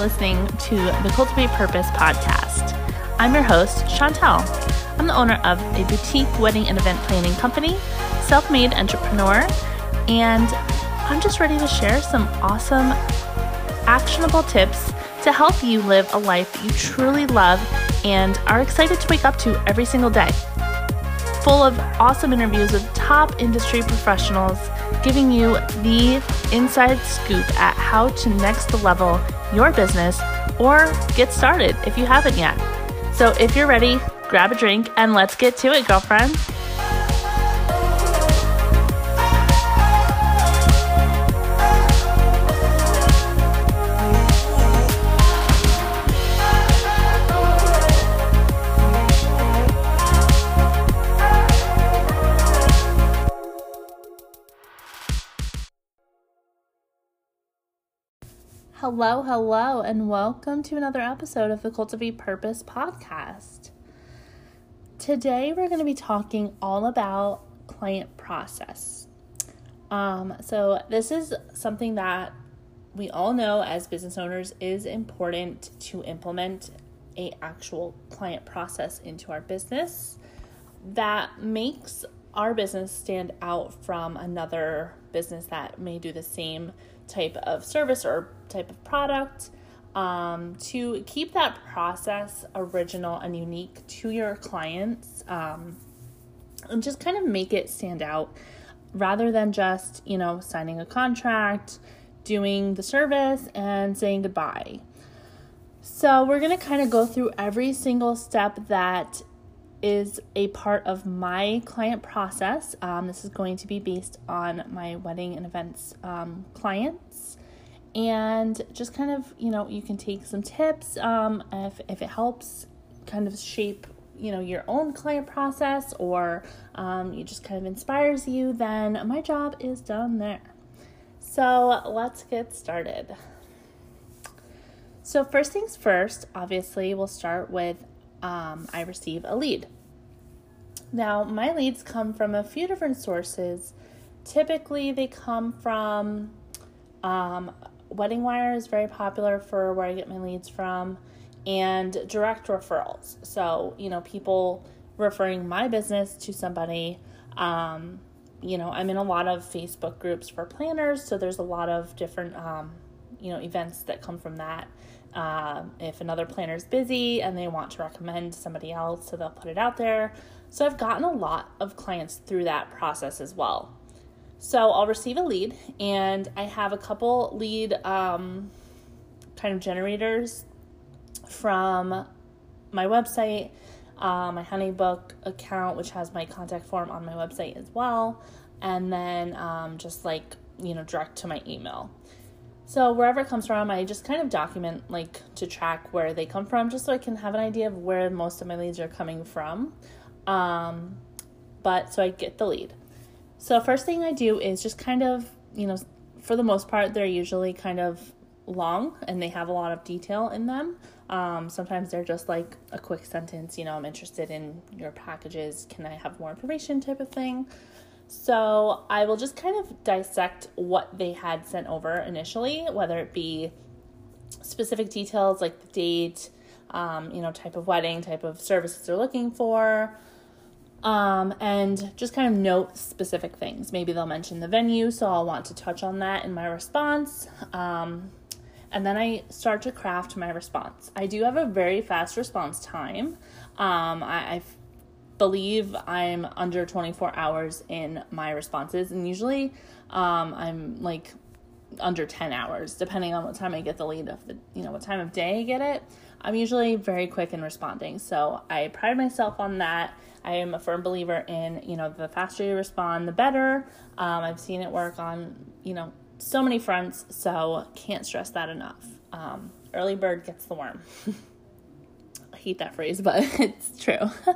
listening to the Cultivate Purpose podcast. I'm your host, Chantel. I'm the owner of a boutique wedding and event planning company, self made entrepreneur, and I'm just ready to share some awesome, actionable tips to help you live a life you truly love and are excited to wake up to every single day. Full of awesome interviews with top industry professionals, giving you the inside scoop at how to next level your business or get started if you haven't yet. So if you're ready, grab a drink and let's get to it, girlfriend. Hello, hello, and welcome to another episode of the Cultivate Purpose podcast. Today, we're going to be talking all about client process. Um, so, this is something that we all know as business owners is important to implement a actual client process into our business that makes our business stand out from another business that may do the same type of service or type of product um, to keep that process original and unique to your clients um, and just kind of make it stand out rather than just, you know, signing a contract, doing the service, and saying goodbye. So, we're going to kind of go through every single step that is a part of my client process. Um, this is going to be based on my wedding and events um, clients. And just kind of, you know, you can take some tips um, if, if it helps kind of shape, you know, your own client process or um, it just kind of inspires you, then my job is done there. So let's get started. So, first things first, obviously, we'll start with um, I receive a lead. Now, my leads come from a few different sources. Typically, they come from um, Wedding Wire is very popular for where I get my leads from, and direct referrals. So, you know, people referring my business to somebody. Um, you know, I'm in a lot of Facebook groups for planners, so there's a lot of different, um, you know, events that come from that. Um, if another planner is busy and they want to recommend somebody else, so they'll put it out there. So I've gotten a lot of clients through that process as well. So I'll receive a lead, and I have a couple lead um, kind of generators from my website, uh, my Honeybook account, which has my contact form on my website as well, and then um, just like you know direct to my email. So wherever it comes from, I just kind of document like to track where they come from, just so I can have an idea of where most of my leads are coming from. Um, but so I get the lead. So first thing I do is just kind of, you know, for the most part, they're usually kind of long and they have a lot of detail in them. Um, sometimes they're just like a quick sentence, you know, I'm interested in your packages. Can I have more information type of thing? So I will just kind of dissect what they had sent over initially, whether it be specific details like the date, um, you know, type of wedding, type of services they're looking for, um, and just kind of note specific things. Maybe they'll mention the venue, so I'll want to touch on that in my response. Um, and then I start to craft my response. I do have a very fast response time. Um, I, I believe I'm under 24 hours in my responses, and usually um, I'm like under 10 hours, depending on what time I get the lead of the, you know, what time of day I get it. I'm usually very quick in responding, so I pride myself on that. I am a firm believer in, you know, the faster you respond, the better. Um, I've seen it work on, you know, so many fronts, so can't stress that enough. Um, early bird gets the worm. I hate that phrase, but it's true.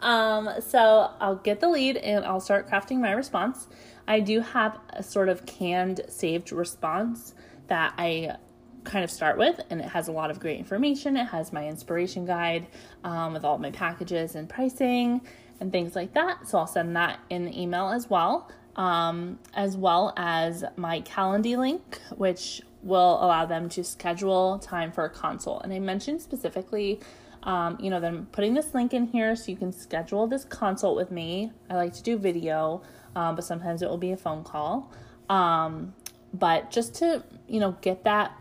Um, so I'll get the lead and I'll start crafting my response. I do have a sort of canned saved response that I kind of start with, and it has a lot of great information. It has my inspiration guide um, with all my packages and pricing and things like that. So I'll send that in the email as well, um, as well as my Calendly link, which will allow them to schedule time for a consult. And I mentioned specifically, um, you know, them putting this link in here so you can schedule this consult with me. I like to do video, um, but sometimes it will be a phone call. Um, but just to, you know, get that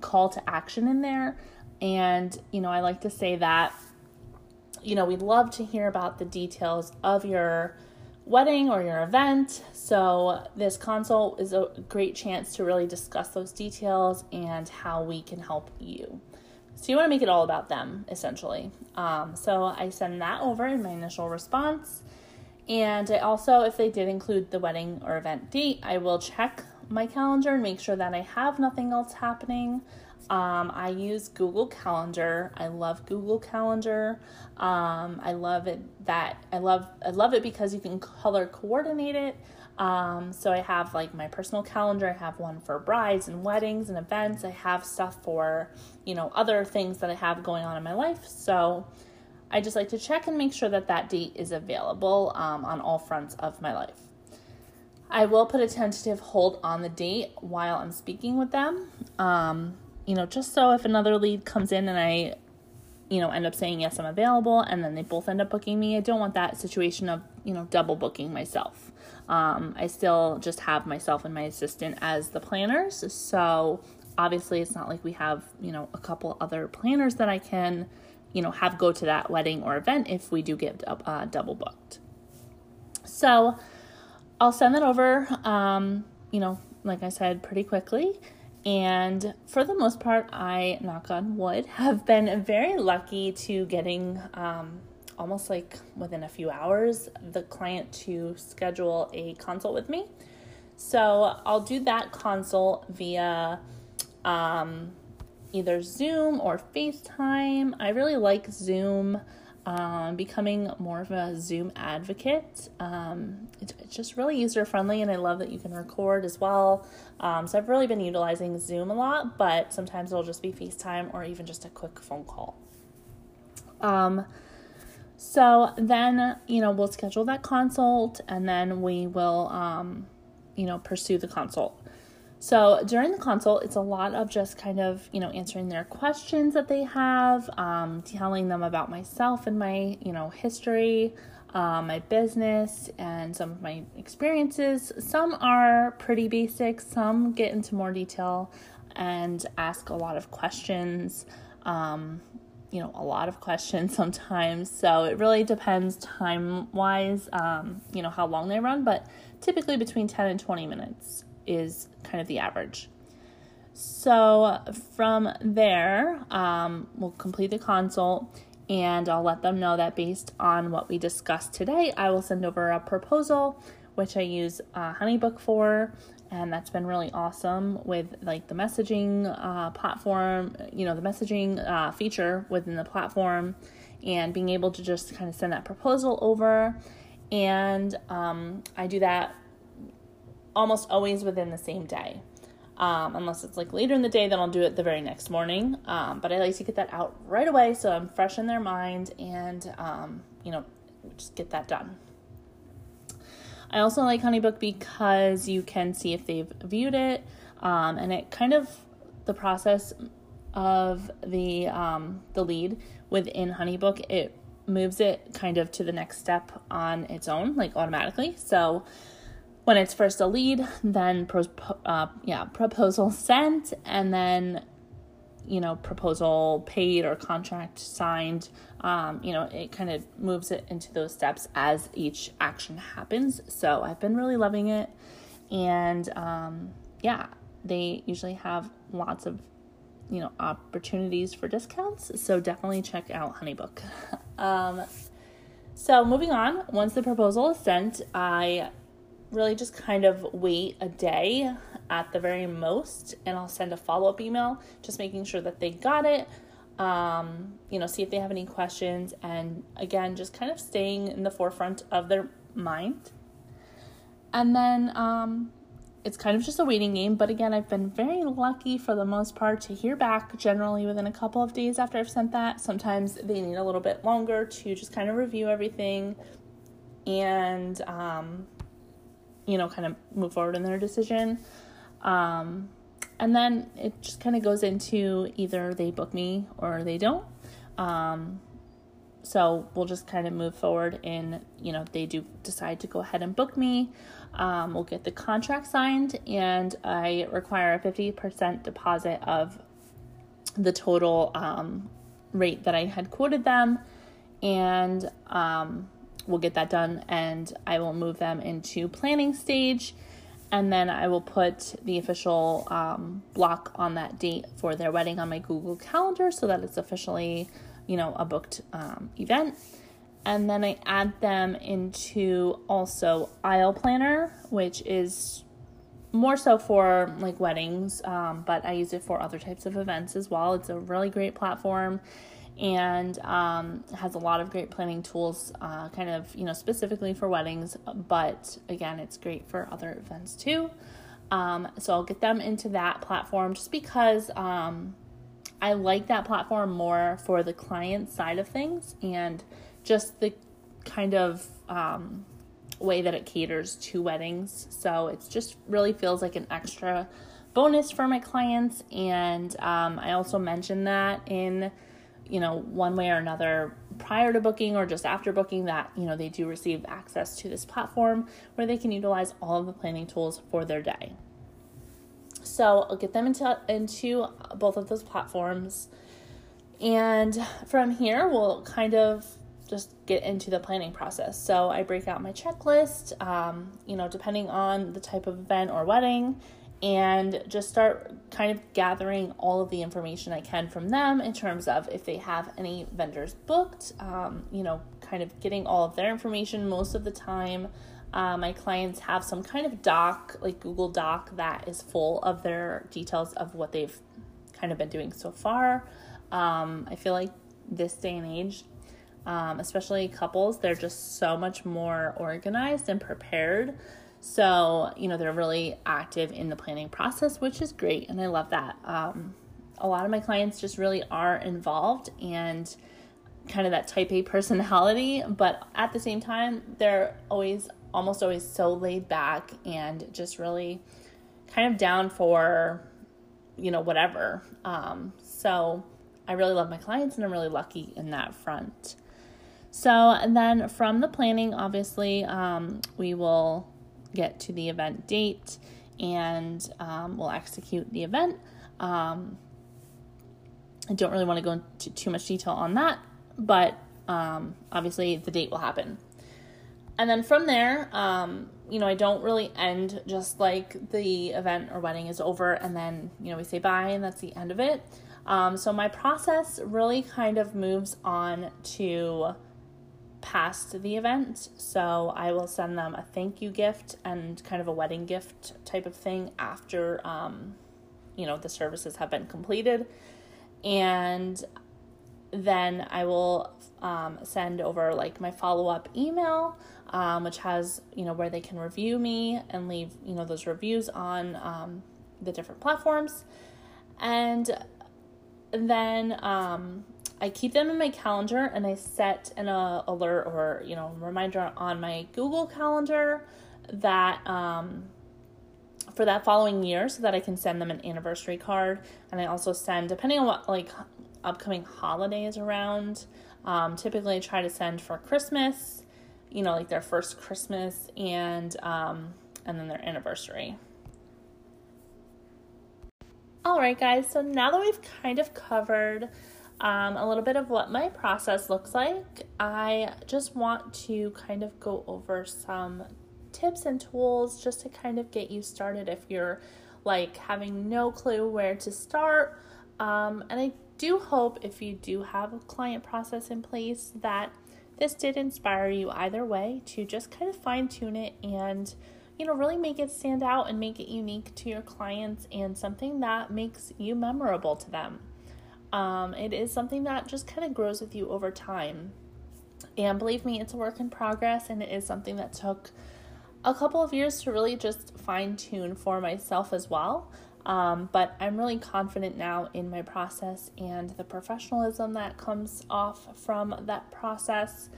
call to action in there. And, you know, I like to say that, you know, we'd love to hear about the details of your wedding or your event. So, this consult is a great chance to really discuss those details and how we can help you. So, you want to make it all about them, essentially. Um, so, I send that over in my initial response. And I also, if they did include the wedding or event date, I will check my calendar and make sure that I have nothing else happening. Um, I use Google Calendar. I love Google Calendar. Um, I love it that I love I love it because you can color coordinate it. Um, so I have like my personal calendar. I have one for brides and weddings and events. I have stuff for you know other things that I have going on in my life. So I just like to check and make sure that that date is available um, on all fronts of my life. I will put a tentative hold on the date while I'm speaking with them. Um, you know, just so if another lead comes in and I, you know, end up saying yes, I'm available, and then they both end up booking me, I don't want that situation of, you know, double booking myself. Um, I still just have myself and my assistant as the planners. So obviously, it's not like we have, you know, a couple other planners that I can you know, have go to that wedding or event if we do get uh, double booked. So I'll send that over, um, you know, like I said, pretty quickly. And for the most part, I, knock on wood, have been very lucky to getting um, almost like within a few hours the client to schedule a consult with me. So I'll do that consult via um, either Zoom or FaceTime. I really like Zoom. Um, becoming more of a Zoom advocate. Um, it, it's just really user friendly, and I love that you can record as well. Um, so I've really been utilizing Zoom a lot, but sometimes it'll just be FaceTime or even just a quick phone call. Um, so then, you know, we'll schedule that consult, and then we will, um, you know, pursue the consult. So during the consult, it's a lot of just kind of, you know, answering their questions that they have, um, telling them about myself and my, you know, history, um, my business, and some of my experiences. Some are pretty basic, some get into more detail and ask a lot of questions. Um, you know, a lot of questions sometimes. So it really depends time wise, um, you know, how long they run, but typically between 10 and 20 minutes is kind of the average. So from there, um, we'll complete the consult and I'll let them know that based on what we discussed today, I will send over a proposal, which I use uh, Honeybook for, and that's been really awesome with like the messaging uh, platform, you know, the messaging uh, feature within the platform, and being able to just kind of send that proposal over. And um, I do that almost always within the same day. Um, unless it's like later in the day, then I'll do it the very next morning. Um, but I like to get that out right away so I'm fresh in their mind and, um, you know, just get that done. I also like Honeybook because you can see if they've viewed it, um, and it kind of the process of the um, the lead within Honeybook it moves it kind of to the next step on its own, like automatically. So when it's first a lead, then uh, yeah, proposal sent, and then you know proposal paid or contract signed. Um, you know, it kind of moves it into those steps as each action happens. So I've been really loving it, and um, yeah, they usually have lots of you know opportunities for discounts. So definitely check out Honeybook. um, so moving on, once the proposal is sent, I really just kind of wait a day at the very most and I'll send a follow up email just making sure that they got it. Um, you know, see if they have any questions and again, just kind of staying in the forefront of their mind. And then um, it's kind of just a waiting game, but again, I've been very lucky for the most part to hear back generally within a couple of days after I've sent that. Sometimes they need a little bit longer to just kind of review everything and um, you know, kind of move forward in their decision. Um, and then it just kind of goes into either they book me or they don't. Um, so we'll just kind of move forward in, you know, they do decide to go ahead and book me. Um, we'll get the contract signed, and I require a 50% deposit of the total um, rate that I had quoted them. And um, we'll get that done, and I will move them into planning stage. And then I will put the official um, block on that date for their wedding on my Google Calendar so that it's officially you know, a booked um, event. And then I add them into also Aisle Planner, which is more so for like weddings, um, but I use it for other types of events as well. It's a really great platform and um, has a lot of great planning tools, uh, kind of, you know, specifically for weddings, but again, it's great for other events too. Um, so I'll get them into that platform just because um, I like that platform more for the client side of things and just the kind of um, way that it caters to weddings. So it just really feels like an extra bonus for my clients. And um, I also mentioned that in, you know, one way or another prior to booking or just after booking that, you know, they do receive access to this platform where they can utilize all of the planning tools for their day. So I'll get them into into both of those platforms. And from here, we'll kind of just get into the planning process. So I break out my checklist, um, you know, depending on the type of event or wedding, and just start kind of gathering all of the information I can from them in terms of if they have any vendors booked, um, you know, kind of getting all of their information most of the time. Uh, my clients have some kind of doc, like Google Doc, that is full of their details of what they've kind of been doing so far. Um, I feel like this day and age, um, especially couples, they're just so much more organized and prepared. So, you know, they're really active in the planning process, which is great. And I love that. Um, a lot of my clients just really are involved and kind of that type A personality, but at the same time, they're always almost always so laid back and just really kind of down for you know whatever um, so i really love my clients and i'm really lucky in that front so and then from the planning obviously um, we will get to the event date and um, we'll execute the event um, i don't really want to go into too much detail on that but um, obviously the date will happen and then from there, um, you know, I don't really end just like the event or wedding is over and then, you know, we say bye and that's the end of it. Um, so my process really kind of moves on to past the event. So I will send them a thank you gift and kind of a wedding gift type of thing after, um, you know, the services have been completed. And then I will um, send over like my follow up email um, which has you know where they can review me and leave you know those reviews on um, the different platforms and then um, i keep them in my calendar and i set an uh, alert or you know reminder on my google calendar that um, for that following year so that i can send them an anniversary card and i also send depending on what like upcoming holidays around um, typically I try to send for christmas you know, like their first Christmas and um, and then their anniversary. All right, guys. So now that we've kind of covered um, a little bit of what my process looks like, I just want to kind of go over some tips and tools just to kind of get you started if you're like having no clue where to start. Um, and I do hope if you do have a client process in place that this did inspire you either way to just kind of fine tune it and you know really make it stand out and make it unique to your clients and something that makes you memorable to them um, it is something that just kind of grows with you over time and believe me it's a work in progress and it is something that took a couple of years to really just fine tune for myself as well um, but I'm really confident now in my process and the professionalism that comes off from that process.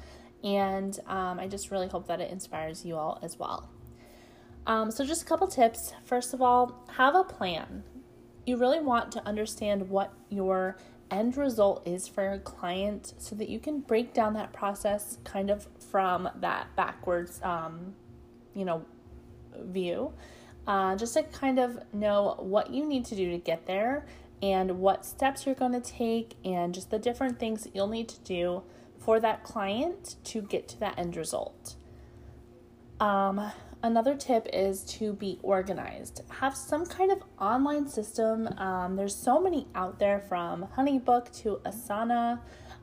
And um, I just really hope that it inspires you all as well. Um, so, just a couple tips. First of all, have a plan. You really want to understand what your end result is for a client so that you can break down that process kind of from that backwards, um, you know, view. Uh, just to kind of know what you need to do to get there and what steps you're going to take and just the different things that you'll need to do for that client to get to that end result. Um, another tip is to be organized. Have some kind of online system. Um, there's so many out there from Honeybook to Asana,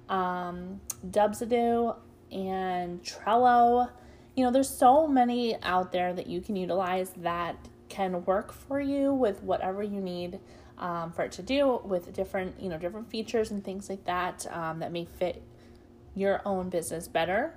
um, Dubsado, and Trello. You know, there's so many out there that you can utilize that can work for you with whatever you need um, for it to do with different, you know, different features and things like that um, that may fit your own business better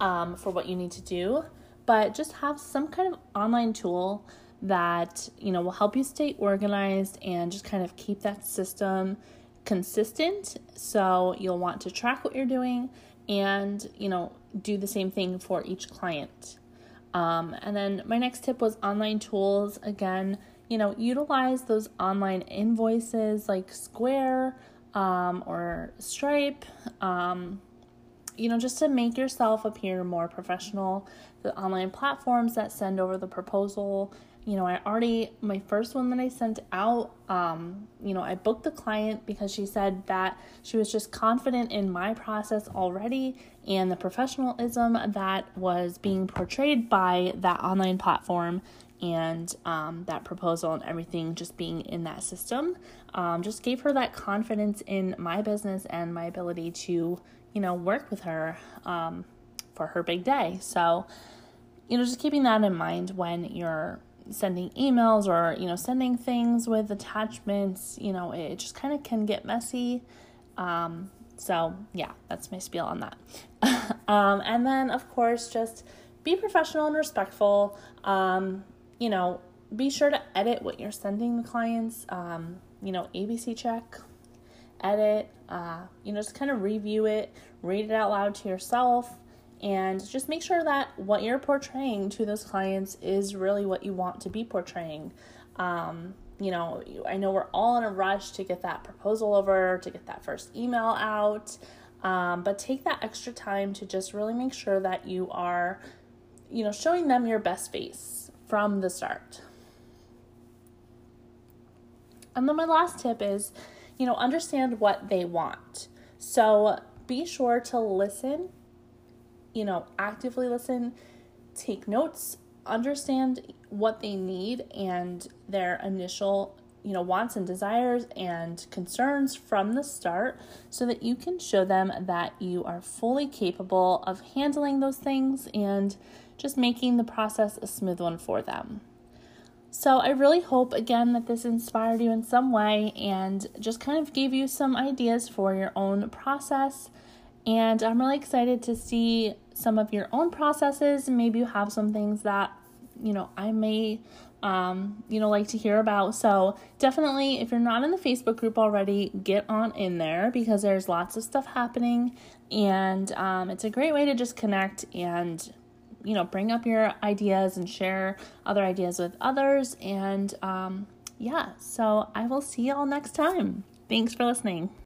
um, for what you need to do but just have some kind of online tool that you know will help you stay organized and just kind of keep that system consistent. So you'll want to track what you're doing and you know do the same thing for each client. Um, and then my next tip was online tools. Again you know utilize those online invoices like square um, or stripe um, you know, just to make yourself appear more professional. The online platforms that send over the proposal, you know, I already, my first one that I sent out, um, you know, I booked the client because she said that she was just confident in my process already and the professionalism that was being portrayed by that online platform and um, that proposal and everything just being in that system um, just gave her that confidence in my business and my ability to you know, work with her um, for her big day. So, you know, just keeping that in mind when you're sending emails or, you know, sending things with attachments, you know, it just kind of can get messy. Um, so, yeah, that's my spiel on that. um, and then, of course, just be professional and respectful. Um, you know, be sure to edit what you're sending the clients. Um, you know, ABC check, edit, uh, you know, just kind of review it, read it out loud to yourself, and just make sure that what you're portraying to those clients is really what you want to be portraying. Um, you know, I know we're all in a rush to get that proposal over, to get that first email out, um, but take that extra time to just really make sure that you are, you know, showing them your best face from the start. And then my last tip is you know, understand what they want. So be sure to listen, you know, actively listen, take notes, understand what they need and their initial you know wants and desires and concerns from the start so that you can show them that you are fully capable of handling those things and just making the process a smooth one for them. So, I really hope again that this inspired you in some way and just kind of gave you some ideas for your own process. And I'm really excited to see some of your own processes. Maybe you have some things that, you know, I may, um, you know, like to hear about. So, definitely, if you're not in the Facebook group already, get on in there because there's lots of stuff happening. And um, it's a great way to just connect and you know, bring up your ideas and share other ideas with others. And um, yeah, so I will see y'all next time. Thanks for listening.